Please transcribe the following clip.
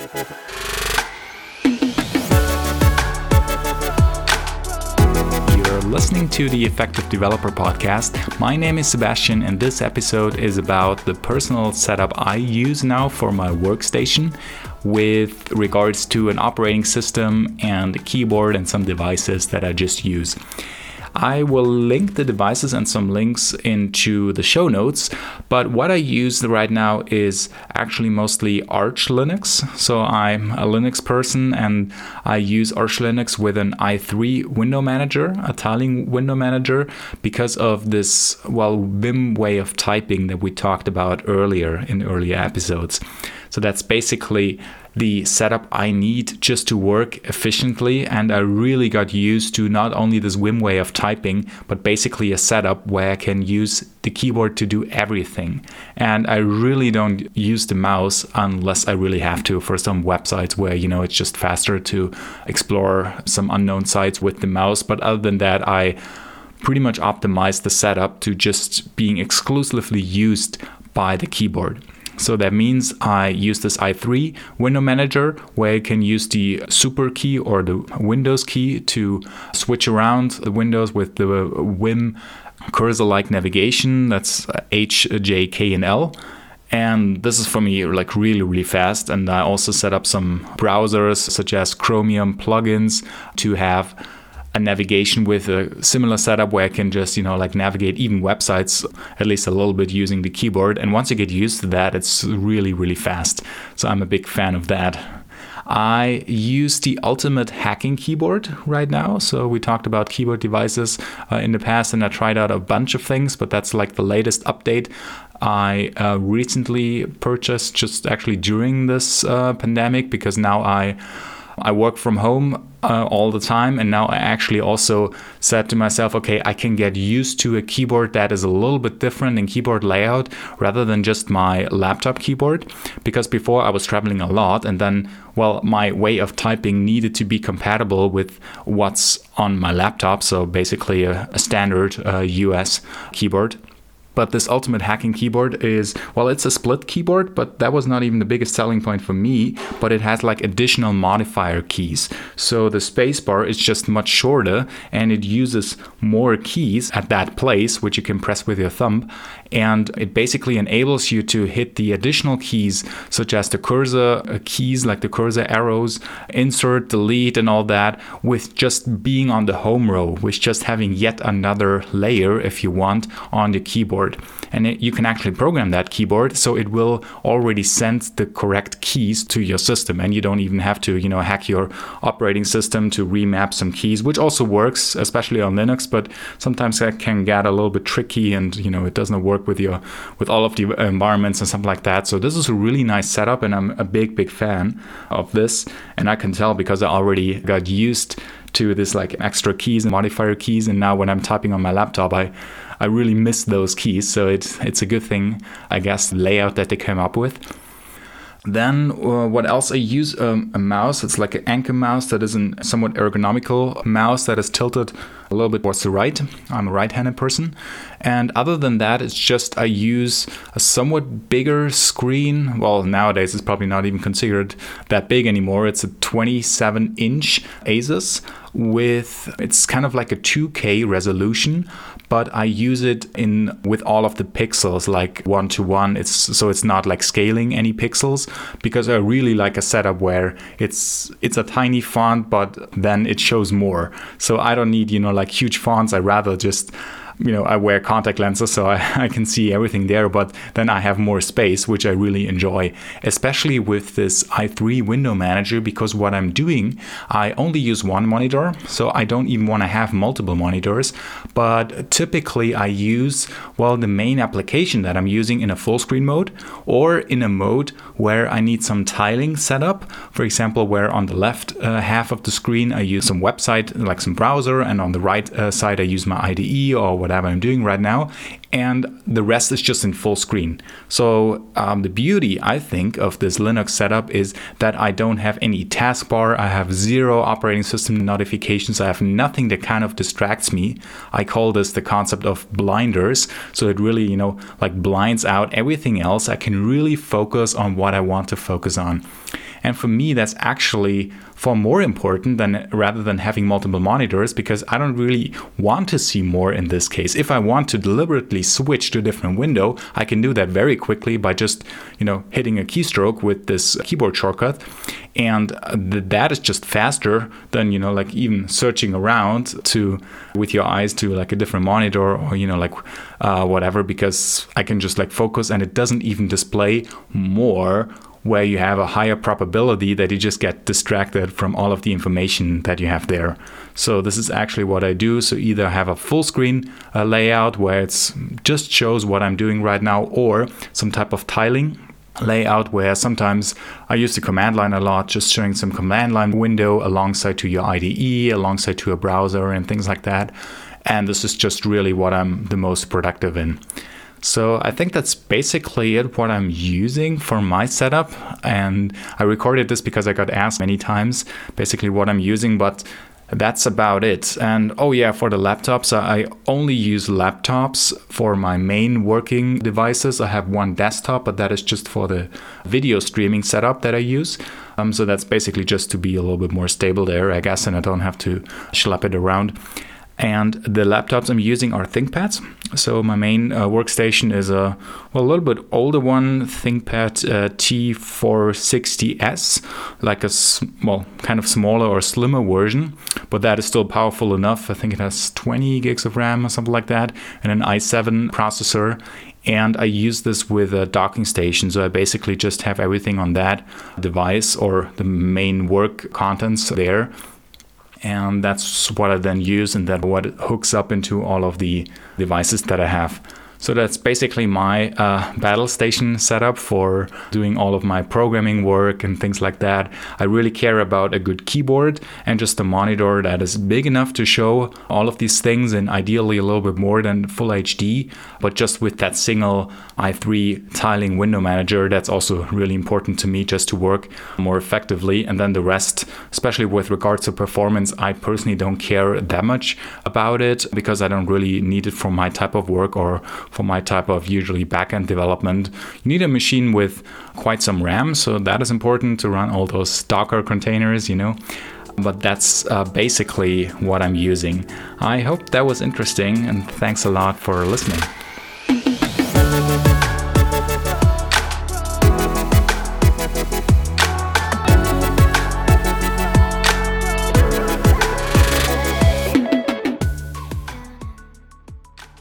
You're listening to the Effective Developer Podcast. My name is Sebastian, and this episode is about the personal setup I use now for my workstation with regards to an operating system and keyboard and some devices that I just use. I will link the devices and some links into the show notes. But what I use right now is actually mostly Arch Linux. So I'm a Linux person and I use Arch Linux with an i3 window manager, a tiling window manager, because of this, well, Vim way of typing that we talked about earlier in earlier episodes. So that's basically the setup I need just to work efficiently. And I really got used to not only this Vim way of typing, but basically a setup where I can use the keyboard to do everything. And I really don't use the mouse unless I really have to for some websites where, you know, it's just faster to explore some unknown sites with the mouse. But other than that, I pretty much optimize the setup to just being exclusively used by the keyboard. So that means I use this i3 window manager where I can use the super key or the Windows key to switch around the windows with the Vim cursor like navigation. That's H, J, K, and L. And this is for me like really, really fast. And I also set up some browsers such as Chromium plugins to have a navigation with a similar setup where I can just, you know, like navigate even websites at least a little bit using the keyboard. And once you get used to that, it's really, really fast. So I'm a big fan of that. I use the ultimate hacking keyboard right now. So we talked about keyboard devices uh, in the past, and I tried out a bunch of things, but that's like the latest update. I uh, recently purchased just actually during this uh, pandemic because now I I work from home uh, all the time. And now I actually also said to myself, okay, I can get used to a keyboard that is a little bit different in keyboard layout rather than just my laptop keyboard. Because before I was traveling a lot, and then, well, my way of typing needed to be compatible with what's on my laptop. So basically, a, a standard uh, US keyboard. But this Ultimate Hacking keyboard is, well, it's a split keyboard, but that was not even the biggest selling point for me. But it has like additional modifier keys. So the spacebar is just much shorter and it uses more keys at that place, which you can press with your thumb. And it basically enables you to hit the additional keys, such as the cursor uh, keys, like the cursor arrows, insert, delete, and all that, with just being on the home row, with just having yet another layer, if you want, on the keyboard. And it, you can actually program that keyboard so it will already send the correct keys to your system. And you don't even have to, you know, hack your operating system to remap some keys, which also works, especially on Linux. But sometimes that can get a little bit tricky and, you know, it doesn't work with your, with all of the environments and something like that. So this is a really nice setup. And I'm a big, big fan of this. And I can tell because I already got used to this like extra keys and modifier keys and now when i'm typing on my laptop i I really miss those keys. So it's it's a good thing, I guess, layout that they came up with. Then uh, what else? I use um, a mouse. It's like an Anker mouse that is a somewhat ergonomical mouse that is tilted a little bit towards the right. I'm a right-handed person. And other than that, it's just I use a somewhat bigger screen. Well, nowadays it's probably not even considered that big anymore. It's a 27-inch Asus with it's kind of like a 2K resolution, but I use it in with all of the pixels like one to one. It's so it's not like scaling any pixels because I really like a setup where it's it's a tiny font, but then it shows more. So I don't need you know like huge fonts. I rather just you know, I wear contact lenses so I, I can see everything there, but then I have more space, which I really enjoy, especially with this i3 window manager, because what I'm doing, I only use one monitor, so I don't even want to have multiple monitors, but typically I use, well, the main application that I'm using in a full screen mode or in a mode where I need some tiling set up. For example, where on the left uh, half of the screen I use some website, like some browser, and on the right uh, side I use my IDE or whatever whatever I'm doing right now, and the rest is just in full screen. So um, the beauty, I think, of this Linux setup is that I don't have any taskbar. I have zero operating system notifications. I have nothing that kind of distracts me. I call this the concept of blinders. So it really, you know, like blinds out everything else. I can really focus on what I want to focus on. And for me, that's actually far more important than rather than having multiple monitors because I don't really want to see more in this case. If I want to deliberately switch to a different window, I can do that very quickly by just, you know, hitting a keystroke with this keyboard shortcut. And that is just faster than, you know, like even searching around to with your eyes to like a different monitor or, you know, like uh, whatever, because I can just like focus and it doesn't even display more where you have a higher probability that you just get distracted from all of the information that you have there. So this is actually what I do. So either have a full screen uh, layout where it just shows what I'm doing right now or some type of tiling layout where sometimes I use the command line a lot, just showing some command line window alongside to your IDE, alongside to a browser and things like that. And this is just really what I'm the most productive in. So I think that's basically it what I'm using for my setup. And I recorded this because I got asked many times basically what I'm using, but that's about it. And oh yeah, for the laptops, I only use laptops for my main working devices. I have one desktop, but that is just for the video streaming setup that I use. Um, so that's basically just to be a little bit more stable there, I guess, and I don't have to schlep it around. And the laptops I'm using are ThinkPads. So my main uh, workstation is a well, a little bit older one, ThinkPad uh, T460S, like a well, kind of smaller or slimmer version, but that is still powerful enough. I think it has 20 gigs of RAM or something like that, and an i7 processor. And I use this with a docking station. So I basically just have everything on that device or the main work contents there and that's what I then use and that what hooks up into all of the devices that I have. So that's basically my uh, battle station setup for doing all of my programming work and things like that. I really care about a good keyboard and just a monitor that is big enough to show all of these things and ideally a little bit more than full HD, but just with that single i3 tiling window manager, that's also really important to me just to work more effectively. And then the rest, especially with regards to performance, I personally don't care that much about it because I don't really need it for my type of work or for my type of usually backend development. You need a machine with quite some RAM, so that is important to run all those Docker containers, you know. But that's uh, basically what I'm using. I hope that was interesting, and thanks a lot for listening.